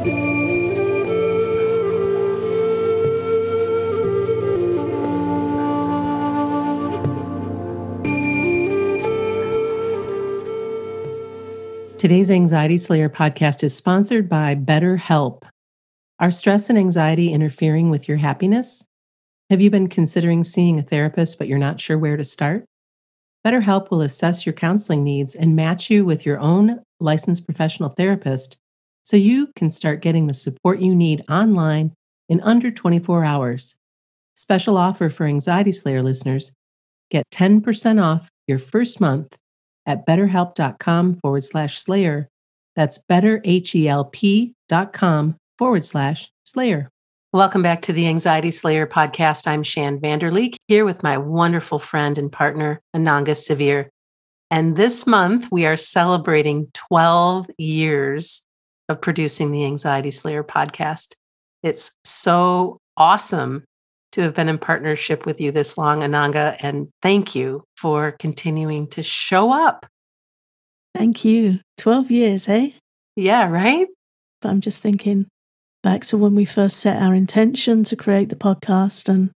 Today's Anxiety Slayer podcast is sponsored by BetterHelp. Are stress and anxiety interfering with your happiness? Have you been considering seeing a therapist, but you're not sure where to start? BetterHelp will assess your counseling needs and match you with your own licensed professional therapist so you can start getting the support you need online in under 24 hours. Special offer for Anxiety Slayer listeners get 10% off your first month at betterhelp.com forward slash slayer. That's betterhelp.com forward slash slayer. Welcome back to the Anxiety Slayer podcast. I'm Shann Vander Leek here with my wonderful friend and partner, Ananga Sivyer. And this month we are celebrating 12 years of producing the Anxiety Slayer podcast. It's so awesome to have been in partnership with you this long, Ananga. And thank you for continuing to show up. Thank you. 12 years, eh? Yeah, right? But I'm just thinking back to when we first set our intention to create the podcast and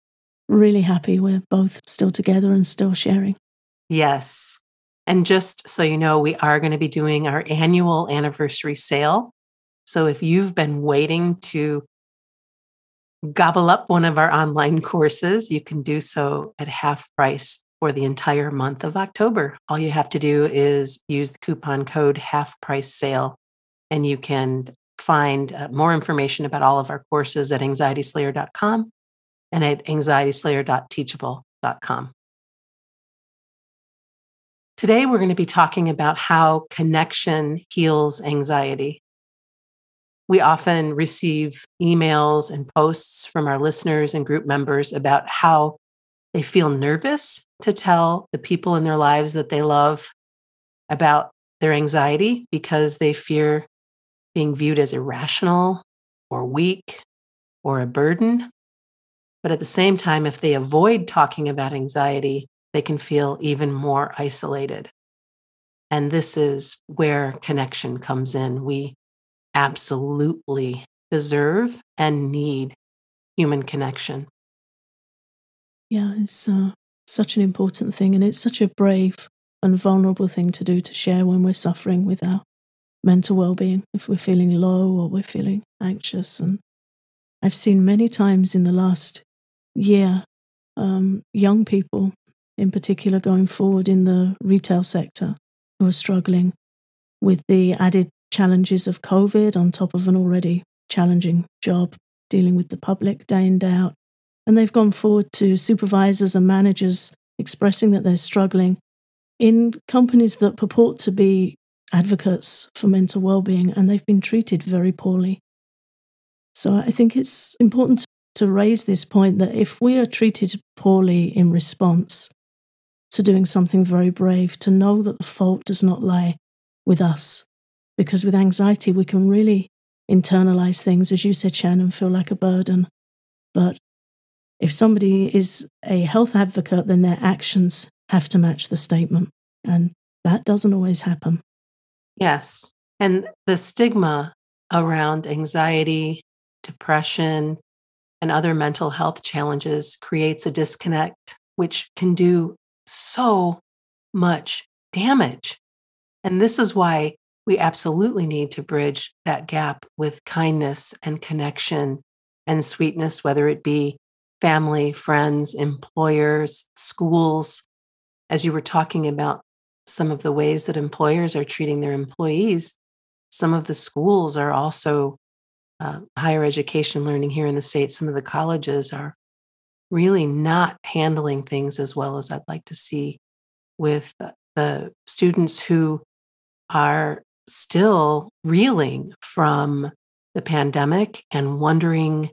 really happy we're both still together and still sharing. Yes. And just so you know, we are going to be doing our annual anniversary sale. So if you've been waiting to gobble up one of our online courses, you can do so at half price for the entire month of October. All you have to do is use the coupon code half price sale, and you can find uh, more information about all of our courses at anxietyslayer.com and at anxietyslayer.teachable.com. Today, we're going to be talking about how connection heals anxiety. We often receive emails and posts from our listeners and group members about how they feel nervous to tell the people in their lives that they love about their anxiety because they fear being viewed as irrational or weak or a burden. But at the same time, if they avoid talking about anxiety, they can feel even more isolated. And this is where connection comes in. We absolutely deserve and need human connection. Yeah, it's uh, such an important thing, and it's such a brave and vulnerable thing to do to share when we're suffering with our mental well being, if we're feeling low or we're feeling anxious. And I've seen many times in the last year um, young people, in particular, going forward in the retail sector who are struggling with the added challenges of COVID on top of an already challenging job dealing with the public day in, day out. And they've gone forward to supervisors and managers expressing that they're struggling in companies that purport to be advocates for mental well-being and they've been treated very poorly. So I think it's important to raise this point that if we are treated poorly in response to doing something very brave, to know that the fault does not lie with us, because with anxiety, we can really internalize things, as you said, Shannon, feel like a burden. But if somebody is a health advocate, then their actions have to match the statement. And that doesn't always happen. Yes. And the stigma around anxiety, depression, and other mental health challenges creates a disconnect, which can do so much damage. And this is why we absolutely need to bridge that gap with kindness and connection and sweetness, whether it be family, friends, employers, schools. As you were talking about some of the ways that employers are treating their employees, some of the schools are also uh, higher education learning here in the state. Some of the colleges are really not handling things as well as I'd like to see with the students who are still reeling from the pandemic and wondering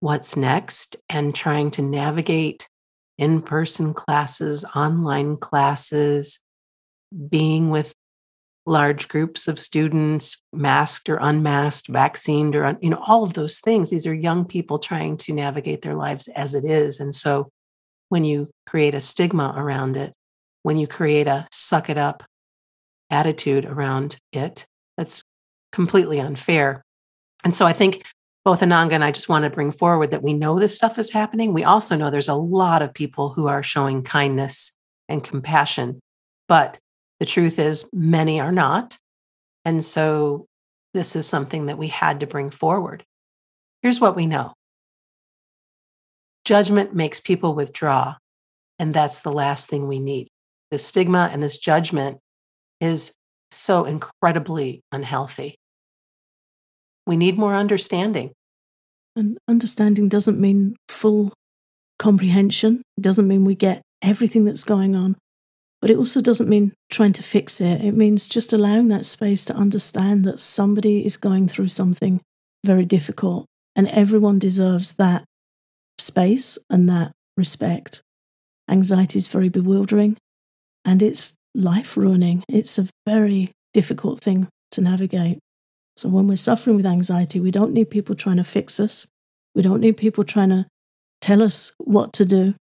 what's next and trying to navigate in person classes, online classes, being with large groups of students, masked or unmasked, vaccinated or, un, you know, all of those things. These are young people trying to navigate their lives as it is. And so when you create a stigma around it, when you create a suck it up attitude around it that's completely unfair. And so I think both Ananga and I just want to bring forward that we know this stuff is happening. We also know there's a lot of people who are showing kindness and compassion, but the truth is, many are not. And so this is something that we had to bring forward. Here's what we know judgment makes people withdraw, and that's the last thing we need. The stigma and this judgment is so incredibly unhealthy. We need more understanding. And understanding doesn't mean full comprehension, it doesn't mean we get everything that's going on, but it also doesn't mean trying to fix it. It means just allowing that space to understand that somebody is going through something very difficult and everyone deserves that space and that respect. Anxiety is very bewildering and it's life ruining. It's a very difficult thing to navigate. So, when we're suffering with anxiety, we don't need people trying to fix us. We don't need people trying to tell us what to do.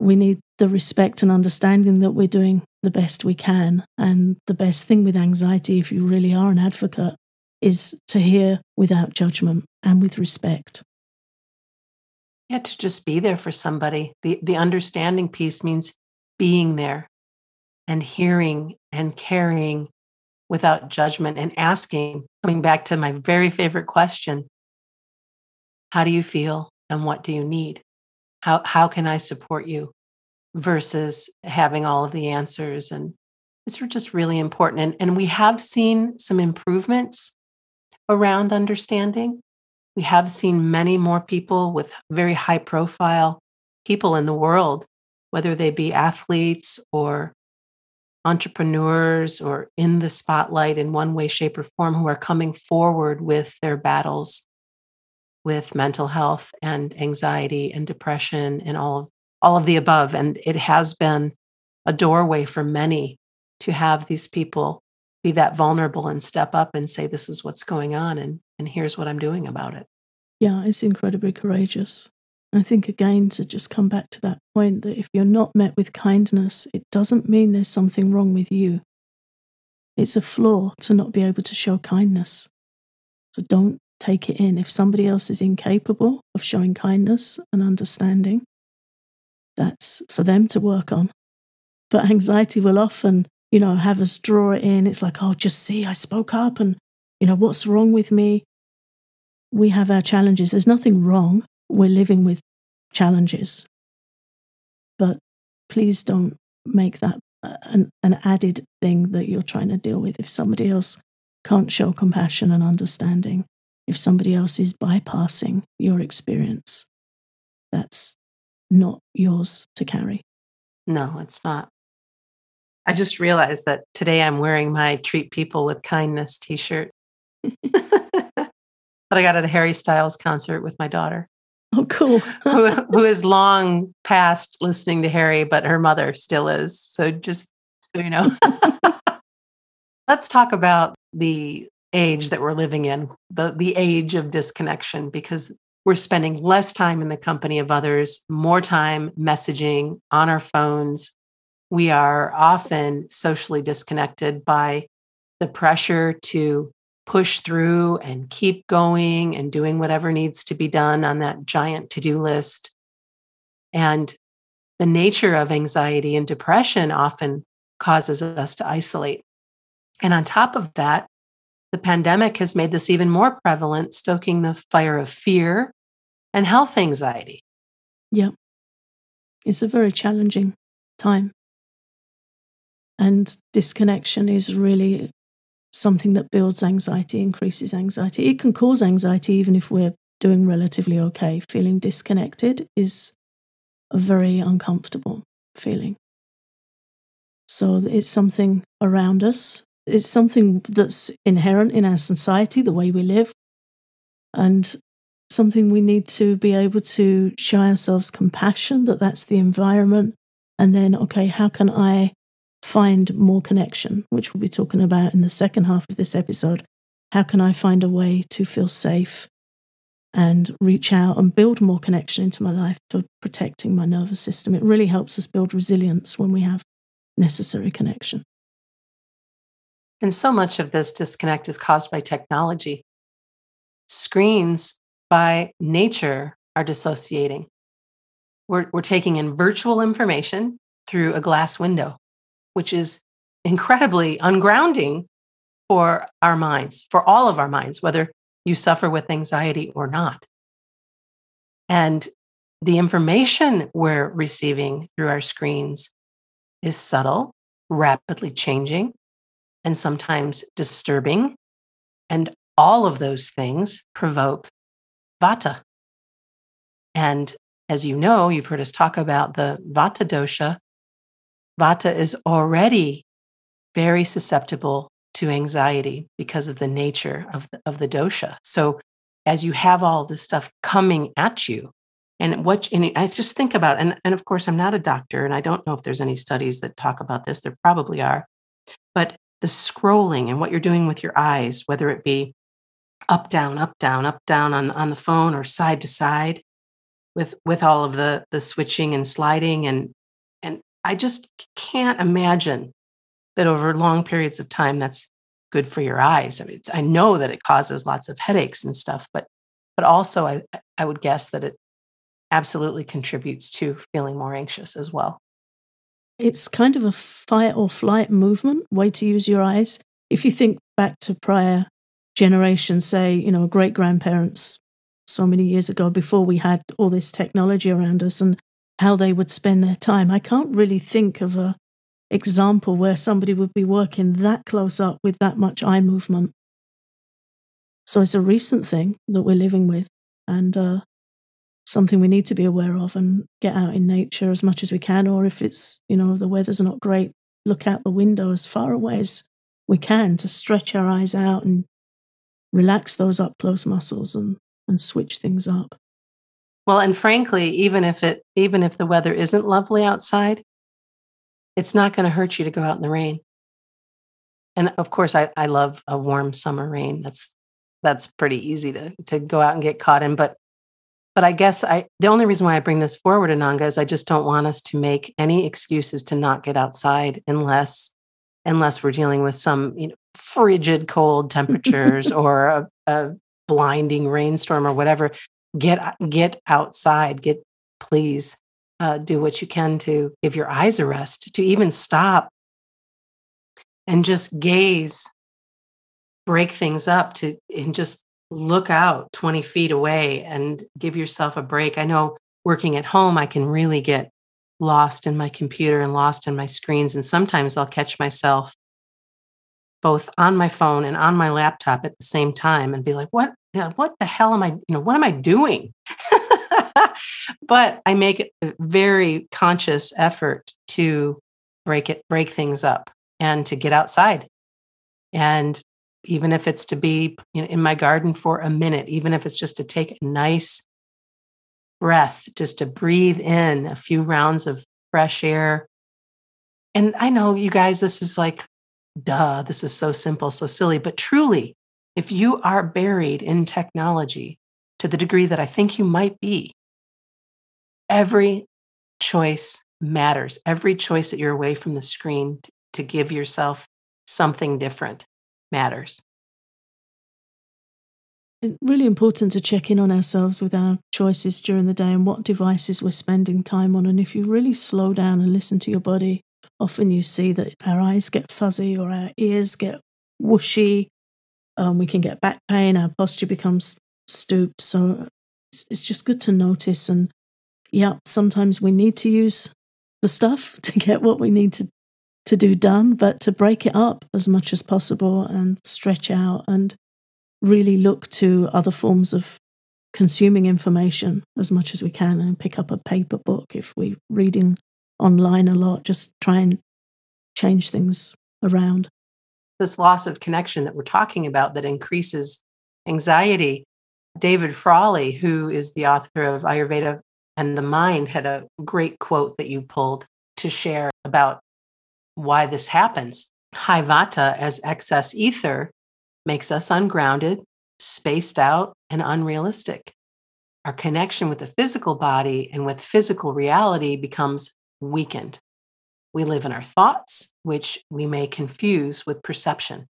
We need the respect and understanding that we're doing the best we can. And the best thing with anxiety, if you really are an advocate, is to hear without judgment and with respect. Yeah, to just be there for somebody. The the understanding piece means being there and hearing and caring without judgment and asking, coming back to my very favorite question How do you feel and what do you need? How, how can I support you? Versus having all of the answers. And it's just really important. And, and we have seen some improvements around understanding. We have seen many more people with very high profile people in the world, whether they be athletes or entrepreneurs or in the spotlight in one way, shape, or form who are coming forward with their battles with mental health and anxiety and depression and all of, all of the above. And it has been a doorway for many to have these people be that vulnerable and step up and say, This is what's going on, and, and here's what I'm doing about it. Yeah, it's incredibly courageous. I think, again, to just come back to that point that if you're not met with kindness, it doesn't mean there's something wrong with you. It's a flaw to not be able to show kindness. So don't take it in. If somebody else is incapable of showing kindness and understanding, that's for them to work on. But anxiety will often, you know, have us draw it in. It's like, oh, just see, I spoke up and, you know, what's wrong with me? We have our challenges. There's nothing wrong we're living with challenges. But please don't make that an, an added thing that you're trying to deal with if somebody else can't show compassion and understanding, if somebody else is bypassing your experience. That's not yours to carry. No, it's not. I just realized that today I'm wearing my Treat People with Kindness t shirt that I got at a Harry Styles concert with my daughter. Oh, cool. who, who is long past listening to Harry, but her mother still is. So just so you know. Let's talk about the age that we're living in, the, the age of disconnection, because we're spending less time in the company of others, more time messaging on our phones. We are often socially disconnected by the pressure to push through and keep going and doing whatever needs to be done on that giant to do list. And the nature of anxiety and depression often causes us to isolate. And on top of that, the pandemic has made this even more prevalent, stoking the fire of fear and health anxiety. Yeah. It's a very challenging time. And disconnection is really something that builds anxiety, increases anxiety. It can cause anxiety even if we're doing relatively okay. Feeling disconnected is a very uncomfortable feeling. So it's something around us. It's something that's inherent in our society, the way we live, and something we need to be able to show ourselves compassion that that's the environment. And then, okay, how can I find more connection, which we'll be talking about in the second half of this episode. How can I find a way to feel safe and reach out and build more connection into my life for protecting my nervous system? It really helps us build resilience when we have necessary connection. And so much of this disconnect is caused by technology. screens by nature are dissociating. We're, we're taking in virtual information through a glass window, which is incredibly ungrounding for our minds, for all of our minds, whether you suffer with anxiety or not. And the information we're receiving through our screens is subtle, rapidly changing, and sometimes disturbing. And all of those things provoke vata. And as you know, you've heard us talk about the vata dosha. Vata is already very susceptible to anxiety because of the nature of the, of the dosha. So as you have all this stuff coming at you, and what and I just think about, and, and of course, I'm not a doctor, and I don't know if there's any studies that talk about this. There probably are. But the scrolling and what you're doing with your eyes, whether it be up, down, up, down, up, down on, on the phone or side to side with with all of the the switching and sliding and and I just can't imagine that over long periods of time that's good for your eyes. I mean, I know that it causes lots of headaches and stuff, but but also I I would guess that it absolutely contributes to feeling more anxious as well. It's kind of a fight or flight movement, way to use your eyes. If you think back to prior generations, say, you know, great grandparents so many years ago before we had all this technology around us and how they would spend their time, I can't really think of a example where somebody would be working that close up with that much eye movement. So it's a recent thing that we're living with and uh, something we need to be aware of and get out in nature as much as we can. Or if it's, you know, the weather's not great, look out the window as far away as we can to stretch our eyes out and relax those up close muscles and, and switch things up. Well, and frankly, even if it even if the weather isn't lovely outside, it's not going to hurt you to go out in the rain. And of course, I, I love a warm summer rain. That's that's pretty easy to to go out and get caught in. But but I guess I the only reason why I bring this forward, Ananga, is I just don't want us to make any excuses to not get outside unless unless we're dealing with some you know frigid cold temperatures or a, a blinding rainstorm or whatever. Get get outside. Get please uh, do what you can to give your eyes a rest, to even stop and just gaze, break things up, to and just look out 20 feet away and give yourself a break. I know working at home, I can really get lost in my computer and lost in my screens. And sometimes I'll catch myself both on my phone and on my laptop at the same time and be like, what, what the hell am I, you know, what am I doing? but I make a very conscious effort to break it, break things up and to get outside. And even if it's to be in my garden for a minute, even if it's just to take a nice breath, just to breathe in a few rounds of fresh air. And I know you guys, this is like, duh, this is so simple, so silly, but truly, if you are buried in technology to the degree that I think you might be, every choice matters. Every choice that you're away from the screen to give yourself something different matters. It's really important to check in on ourselves with our choices during the day and what devices we're spending time on. And if you really slow down and listen to your body, often you see that our eyes get fuzzy or our ears get whooshy. Um, we can get back pain, our posture becomes stooped. So it's, it's just good to notice and yeah, sometimes we need to use the stuff to get what we need to to do done, but to break it up as much as possible and stretch out and really look to other forms of consuming information as much as we can and pick up a paper book if we're reading online a lot, just try and change things around. This loss of connection that we're talking about that increases anxiety. David Frawley, who is the author of Ayurveda and the mind had a great quote that you pulled to share about why this happens. High vata as excess ether makes us ungrounded, spaced out, and unrealistic. Our connection with the physical body and with physical reality becomes weakened. We live in our thoughts, which we may confuse with perception.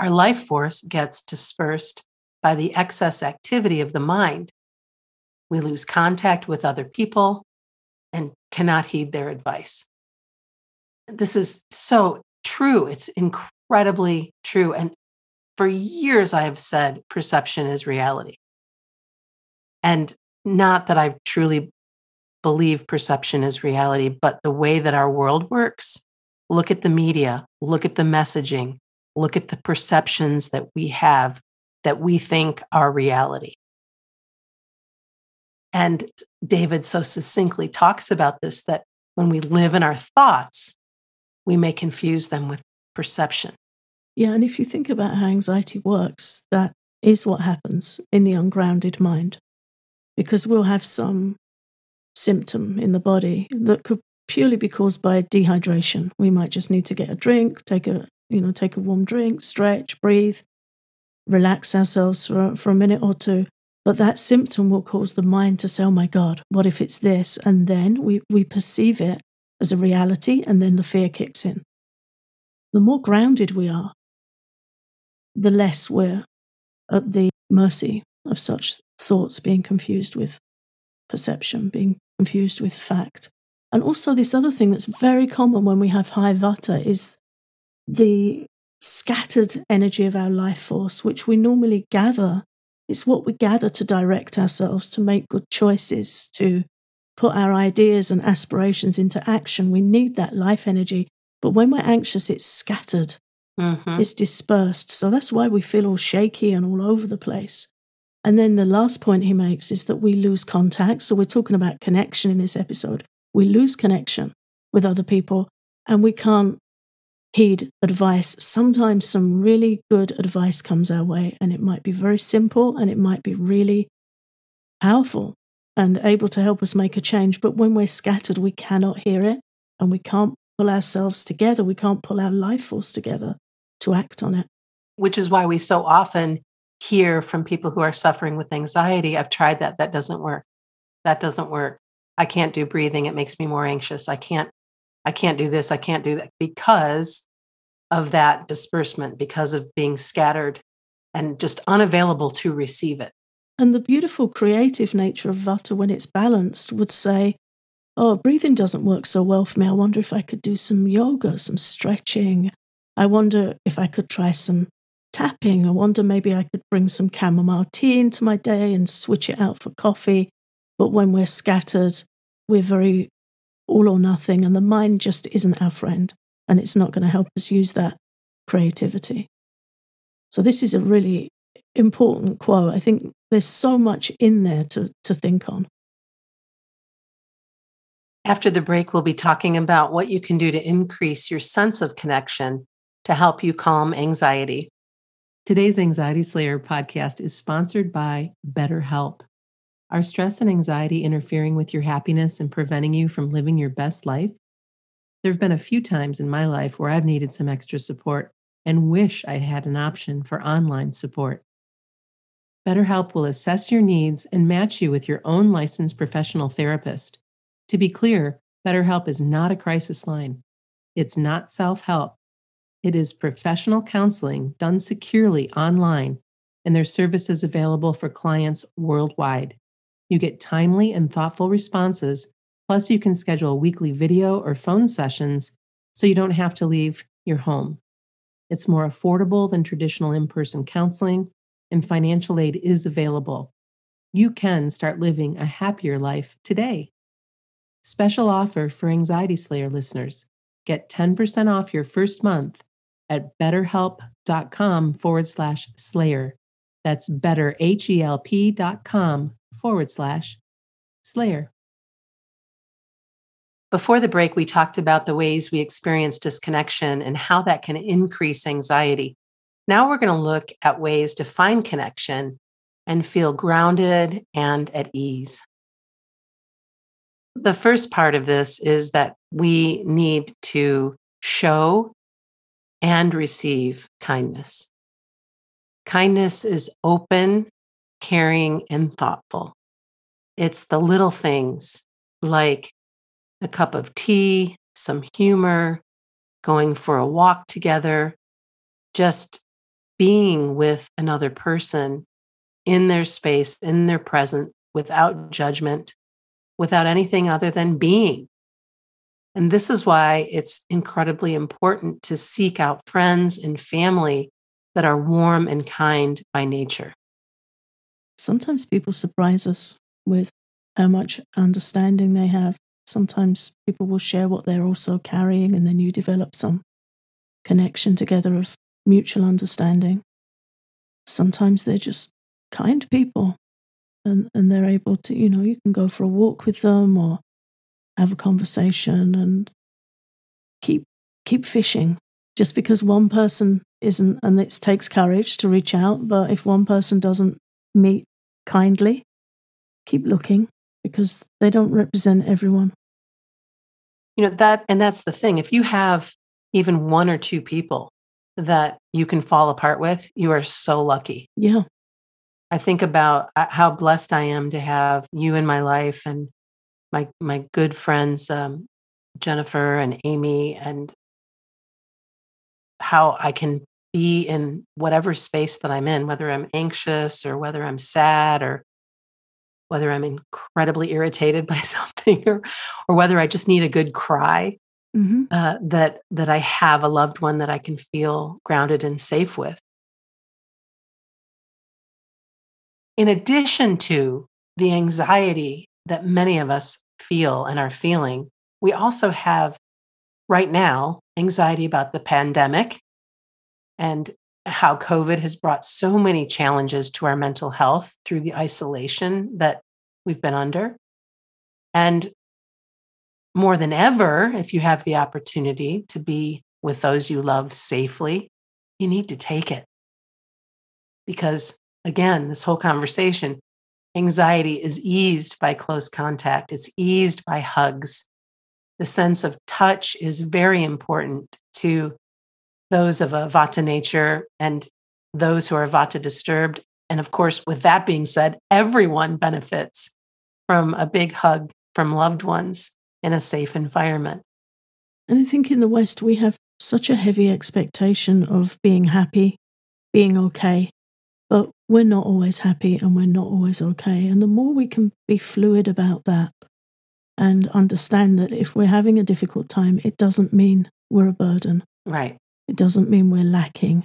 Our life force gets dispersed by the excess activity of the mind. We lose contact with other people and cannot heed their advice. This is so true. It's incredibly true. And for years, I have said perception is reality. And not that I truly believe perception is reality, but the way that our world works, look at the media, look at the messaging, look at the perceptions that we have that we think are reality. And David so succinctly talks about this that when we live in our thoughts, we may confuse them with perception. Yeah, and if you think about how anxiety works, that is what happens in the ungrounded mind. Because we'll have some symptom in the body that could purely be caused by dehydration. We might just need to get a drink, take a you know, take a warm drink, stretch, breathe, relax ourselves for, for a minute or two. But that symptom will cause the mind to say, oh my God, what if it's this? And then we, we perceive it as a reality, and then the fear kicks in. The more grounded we are, the less we're at the mercy of such thoughts being confused with perception, being confused with fact. And also, this other thing that's very common when we have high vata is the scattered energy of our life force, which we normally gather it's what we gather to direct ourselves, to make good choices, to put our ideas and aspirations into action. We need that life energy. But when we're anxious, it's scattered, mm-hmm. it's dispersed. So that's why we feel all shaky and all over the place. And then the last point he makes is that we lose contact. So we're talking about connection in this episode. We lose connection with other people and we can't heed advice. Sometimes some really good advice comes our way, and it might be very simple and it might be really powerful and able to help us make a change. But when we're scattered, we cannot hear it and we can't pull ourselves together. We can't pull our life force together to act on it. Which is why we so often hear from people who are suffering with anxiety I've tried that. That doesn't work. That doesn't work. I can't do breathing. It makes me more anxious. I can't I can't do this, I can't do that because of that disbursement, because of being scattered and just unavailable to receive it. And the beautiful creative nature of Vata, when it's balanced, would say, Oh, breathing doesn't work so well for me. I wonder if I could do some yoga, some stretching. I wonder if I could try some tapping. I wonder maybe I could bring some chamomile tea into my day and switch it out for coffee. But when we're scattered, we're very all or nothing, and the mind just isn't our friend, and it's not going to help us use that creativity. So, this is a really important quote. I think there's so much in there to, to think on. After the break, we'll be talking about what you can do to increase your sense of connection to help you calm anxiety. Today's Anxiety Slayer podcast is sponsored by BetterHelp. Are stress and anxiety interfering with your happiness and preventing you from living your best life? There have been a few times in my life where I've needed some extra support and wish I had an option for online support. BetterHelp will assess your needs and match you with your own licensed professional therapist. To be clear, BetterHelp is not a crisis line. It's not self help. It is professional counseling done securely online, and their service is available for clients worldwide. You get timely and thoughtful responses, plus, you can schedule weekly video or phone sessions so you don't have to leave your home. It's more affordable than traditional in person counseling, and financial aid is available. You can start living a happier life today. Special offer for Anxiety Slayer listeners get 10% off your first month at betterhelp.com forward slash slayer. That's betterhelp.com forward slash Slayer. Before the break, we talked about the ways we experience disconnection and how that can increase anxiety. Now we're going to look at ways to find connection and feel grounded and at ease. The first part of this is that we need to show and receive kindness. Kindness is open caring, and thoughtful. It's the little things like a cup of tea, some humor, going for a walk together, just being with another person in their space, in their present, without judgment, without anything other than being. And this is why it's incredibly important to seek out friends and family that are warm and kind by nature. Sometimes people surprise us with how much understanding they have. Sometimes people will share what they're also carrying, and then you develop some connection together of mutual understanding. Sometimes they're just kind people and, and they're able to, you know, you can go for a walk with them or have a conversation and keep keep fishing. Just because one person isn't and it takes courage to reach out, but if one person doesn't meet kindly, keep looking because they don't represent everyone. You know, that and that's the thing. If you have even one or two people that you can fall apart with, you are so lucky. Yeah. I think about uh, how blessed I am to have you in my life and my my good friends um, Jennifer and Amy and how I can be in whatever space that I'm in, whether I'm anxious or whether I'm sad or whether I'm incredibly irritated by something or or whether I just need a good cry. Mm-hmm. Uh, that that I have a loved one that I can feel grounded and safe with. in addition to the anxiety that many of us feel and are feeling, we also have right now anxiety about the pandemic and how COVID has brought so many challenges to our mental health through the isolation that we've been under. And more than ever, if you have the opportunity to be with those you love safely, you need to take it. Because again, this whole conversation, anxiety is eased by close contact, it's eased by hugs. The sense of touch is very important to those of a vata nature and those who are vata disturbed. And of course, with that being said, everyone benefits from a big hug from loved ones in a safe environment. And I think in the West, we have such a heavy expectation of being happy, being okay, but we're not always happy and we're not always okay. And the more we can be fluid about that and understand that if we're having a difficult time, it doesn't mean we're a burden. Right. It doesn't mean we're lacking.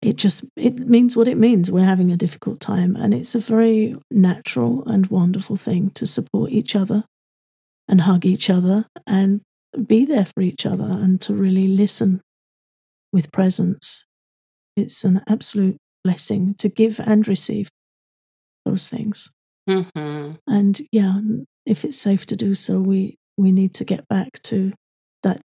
It just it means what it means. We're having a difficult time and it's a very natural and wonderful thing to support each other and hug each other and be there for each other and to really listen with presence. It's an absolute blessing to give and receive those things. Mm-hmm. And yeah, if it's safe to do so, we, we need to get back to that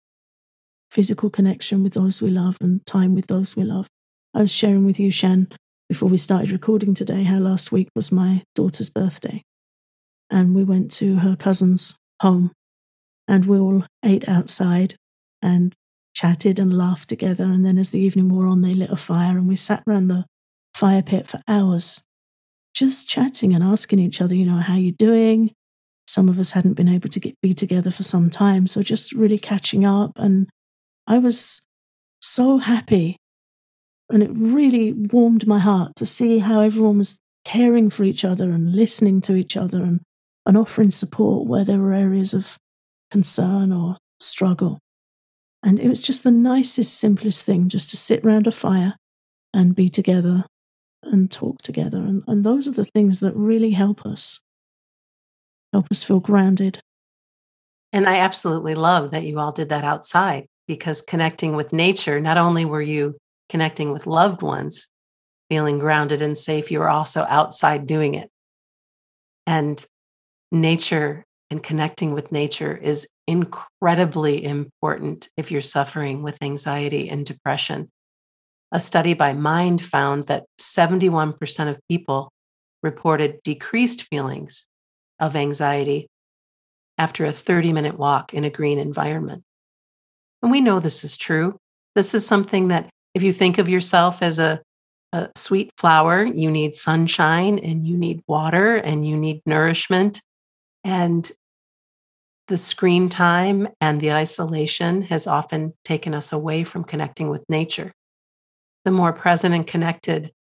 physical connection with those we love and time with those we love. I was sharing with you, Shann, before we started recording today, how last week was my daughter's birthday. And we went to her cousin's home and we all ate outside and chatted and laughed together. And then as the evening wore on, they lit a fire and we sat around the fire pit for hours, just chatting and asking each other, you know, how you're doing? Some of us hadn't been able to get be together for some time, so just really catching up. And I was so happy, and it really warmed my heart to see how everyone was caring for each other and listening to each other and, and offering support where there were areas of concern or struggle. And it was just the nicest, simplest thing just to sit round a fire and be together and talk together. And, and those are the things that really help us, help us feel grounded. And I absolutely love that you all did that outside because connecting with nature, not only were you connecting with loved ones, feeling grounded and safe, you were also outside doing it. And nature and connecting with nature is incredibly important if you're suffering with anxiety and depression. A study by Mind found that 71% of people reported decreased feelings of anxiety after a 30 minute walk in a green environment. And we know this is true. This is something that, if you think of yourself as a, a sweet flower, you need sunshine and you need water and you need nourishment. And the screen time and the isolation has often taken us away from connecting with nature the more present and connected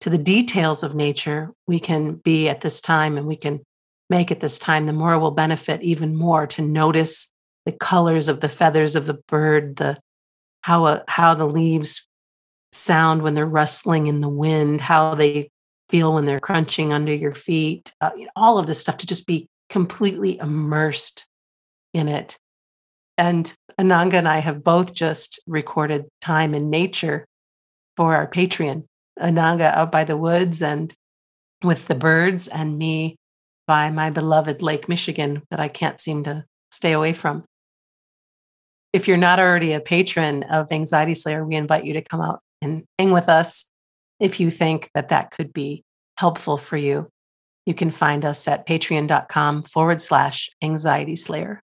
to the details of nature we can be at this time and we can make at this time, the more we'll benefit even more to notice the colors of the feathers of the bird, the how uh, how the leaves sound when they're rustling in the wind, how they feel when they're crunching under your feet, uh, all of this stuff to just be completely immersed in it. And Ananga and I have both just recorded time in nature for our Patreon. Ananga out by the woods and with the birds, and me by my beloved Lake Michigan that I can't seem to stay away from. If you're not already a patron of Anxiety Slayer, we invite you to come out and hang with us if you think that that could be helpful for you. You can find us at patreon.com forward slash anxiety slayer.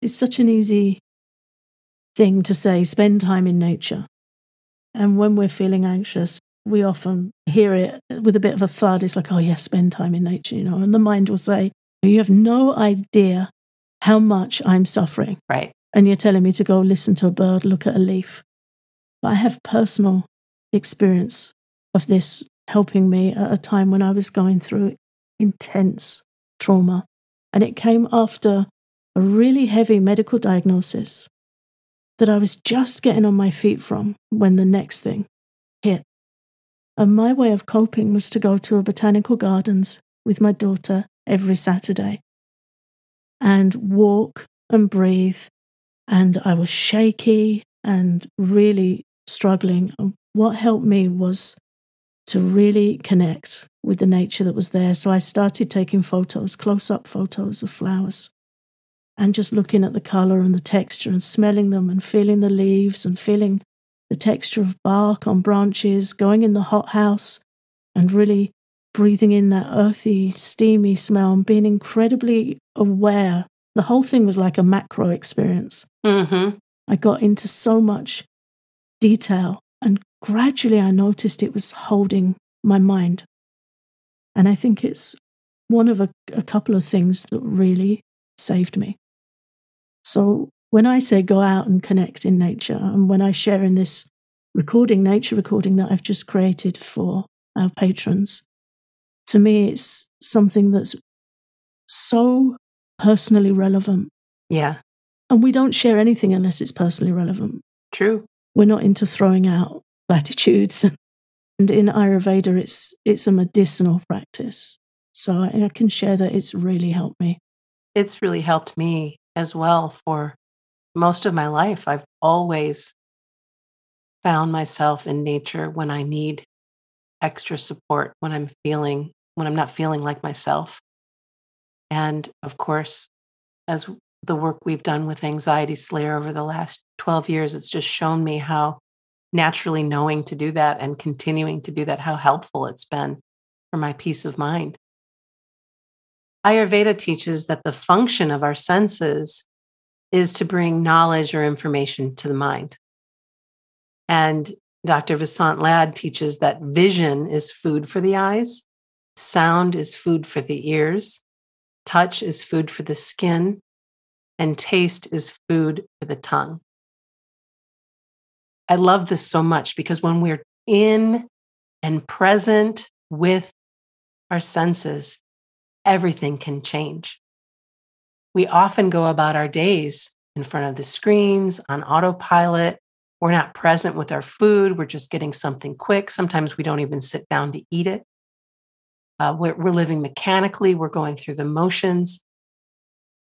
It's such an easy thing to say spend time in nature. And when we're feeling anxious, we often hear it with a bit of a thud. It's like, oh, yes, spend time in nature, you know. And the mind will say, you have no idea how much I'm suffering. Right. And you're telling me to go listen to a bird, look at a leaf. But I have personal experience of this helping me at a time when I was going through intense trauma. And it came after a really heavy medical diagnosis that I was just getting on my feet from when the next thing hit. And my way of coping was to go to a botanical gardens with my daughter every Saturday and walk and breathe. And I was shaky and really struggling. And what helped me was to really connect with the nature that was there. So I started taking photos, close up photos of flowers, and just looking at the color and the texture and smelling them and feeling the leaves and feeling the texture of bark on branches, going in the hothouse and really breathing in that earthy, steamy smell and being incredibly aware. The whole thing was like a macro experience. Mm-hmm. I got into so much detail and gradually I noticed it was holding my mind. And I think it's one of a, a couple of things that really saved me. So when I say go out and connect in nature, and when I share in this recording, nature recording that I've just created for our patrons, to me, it's something that's so personally relevant. Yeah. And we don't share anything unless it's personally relevant. True. We're not into throwing out platitudes. And in Ayurveda, it's, it's a medicinal practice. So I, I can share that it's really helped me. It's really helped me as well for most of my life. I've always found myself in nature when I need extra support, when I'm feeling, when I'm not feeling like myself. And of course, as the work we've done with Anxiety Slayer over the last 12 years, it's just shown me how naturally knowing to do that and continuing to do that, how helpful it's been for my peace of mind. Ayurveda teaches that the function of our senses is to bring knowledge or information to the mind. And Dr. Vasant Lad teaches that vision is food for the eyes, sound is food for the ears, touch is food for the skin, and taste is food for the tongue. I love this so much because when we're in and present with our senses, everything can change. We often go about our days in front of the screens on autopilot. We're not present with our food. We're just getting something quick. Sometimes we don't even sit down to eat it. Uh, we're, we're living mechanically. We're going through the motions.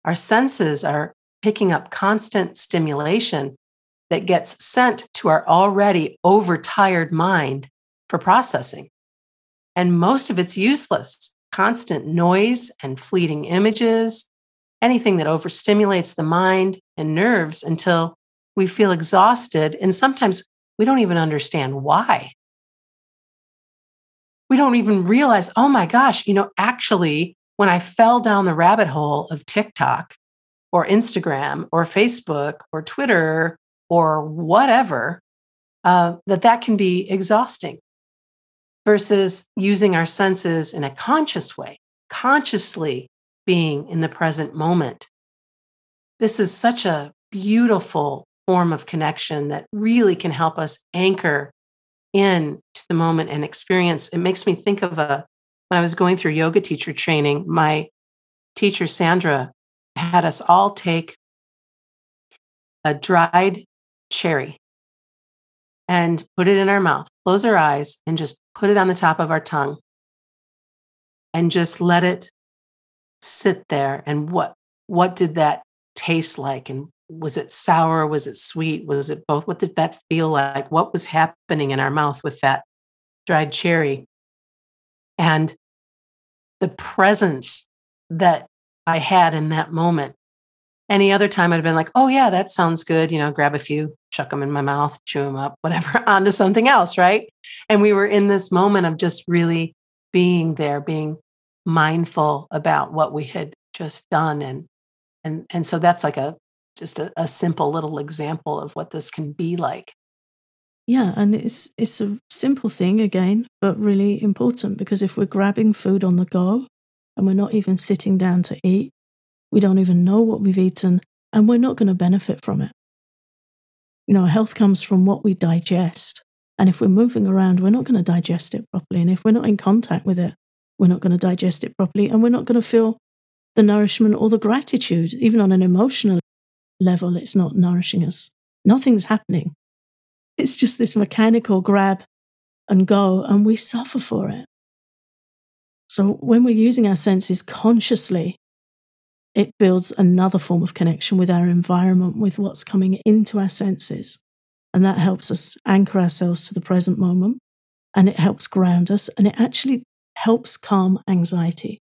Our senses are picking up constant stimulation that gets sent to our already overtired mind for processing. And most of it's useless constant noise and fleeting images, anything that overstimulates the mind and nerves until we feel exhausted. And sometimes we don't even understand why. We don't even realize, oh my gosh, you know, actually, when I fell down the rabbit hole of TikTok or Instagram or Facebook or Twitter or whatever, uh, that that can be exhausting versus using our senses in a conscious way, consciously being in the present moment. This is such a beautiful form of connection that really can help us anchor in to the moment and experience. It makes me think of a when I was going through yoga teacher training, my teacher Sandra had us all take a dried cherry and put it in our mouth, close our eyes, and just put it on the top of our tongue and just let it sit there. And what what did that taste like? And was it sour? Was it sweet? Was it both? What did that feel like? What was happening in our mouth with that dried cherry? And the presence that I had in that moment. Any other time I'd have been like, oh, yeah, that sounds good. You know, grab a few, chuck them in my mouth, chew them up, whatever, onto something else. Right. And we were in this moment of just really being there, being mindful about what we had just done. And, and, and so that's like a, just a, a simple little example of what this can be like. Yeah, and it's it's a simple thing again, but really important because if we're grabbing food on the go and we're not even sitting down to eat, we don't even know what we've eaten, and we're not going to benefit from it. You know, health comes from what we digest. And if we're moving around, we're not going to digest it properly. And if we're not in contact with it, we're not going to digest it properly. And we're not going to feel the nourishment or the gratitude, even on an emotional level, it's not nourishing us. Nothing's happening. It's just this mechanical grab and go, and we suffer for it. So when we're using our senses consciously, it builds another form of connection with our environment, with what's coming into our senses. And that helps us anchor ourselves to the present moment and it helps ground us and it actually helps calm anxiety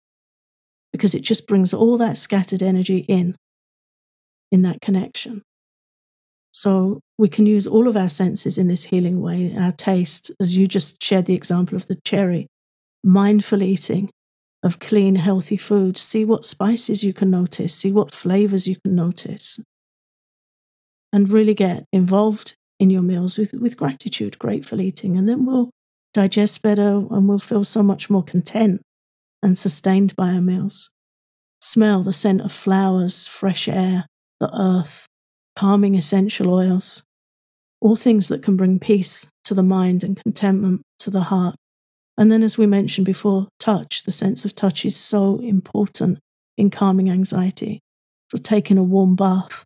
because it just brings all that scattered energy in, in that connection. So we can use all of our senses in this healing way. Our taste, as you just shared the example of the cherry, mindful eating of clean, healthy food. See what spices you can notice, see what flavors you can notice. And really get involved in your meals with, with gratitude, grateful eating. And then we'll digest better and we'll feel so much more content and sustained by our meals. Smell the scent of flowers, fresh air, the earth, calming essential oils, all things that can bring peace to the mind and contentment to the heart. And then, as we mentioned before, touch, the sense of touch is so important in calming anxiety. So, taking a warm bath,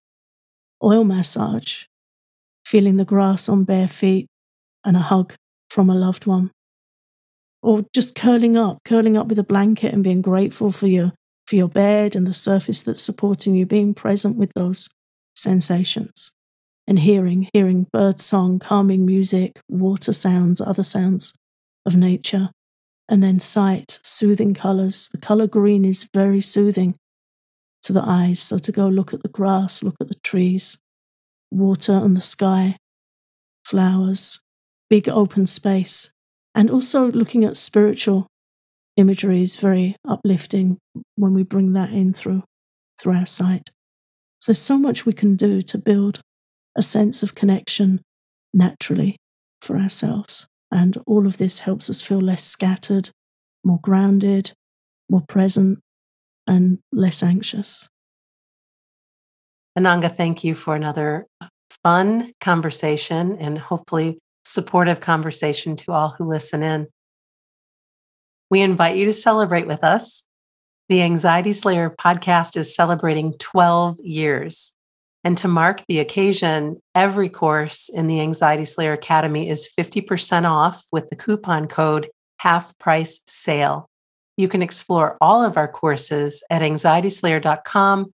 oil massage, feeling the grass on bare feet, and a hug from a loved one. Or just curling up, curling up with a blanket and being grateful for your, for your bed and the surface that's supporting you, being present with those sensations and hearing, hearing bird song, calming music, water sounds, other sounds of nature. And then sight, soothing colors. The color green is very soothing to the eyes. So to go look at the grass, look at the trees, water and the sky, flowers, big open space. And also looking at spiritual imagery is very uplifting when we bring that in through, through our sight. So there's so much we can do to build a sense of connection naturally for ourselves. And all of this helps us feel less scattered, more grounded, more present, and less anxious. Ananga, thank you for another fun conversation and hopefully supportive conversation to all who listen in. We invite you to celebrate with us the Anxiety Slayer podcast is celebrating 12 years. And to mark the occasion, every course in the Anxiety Slayer Academy is 50% off with the coupon code half price sale. You can explore all of our courses at anxietyslayer.com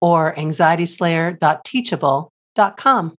or anxietyslayer.teachable.com.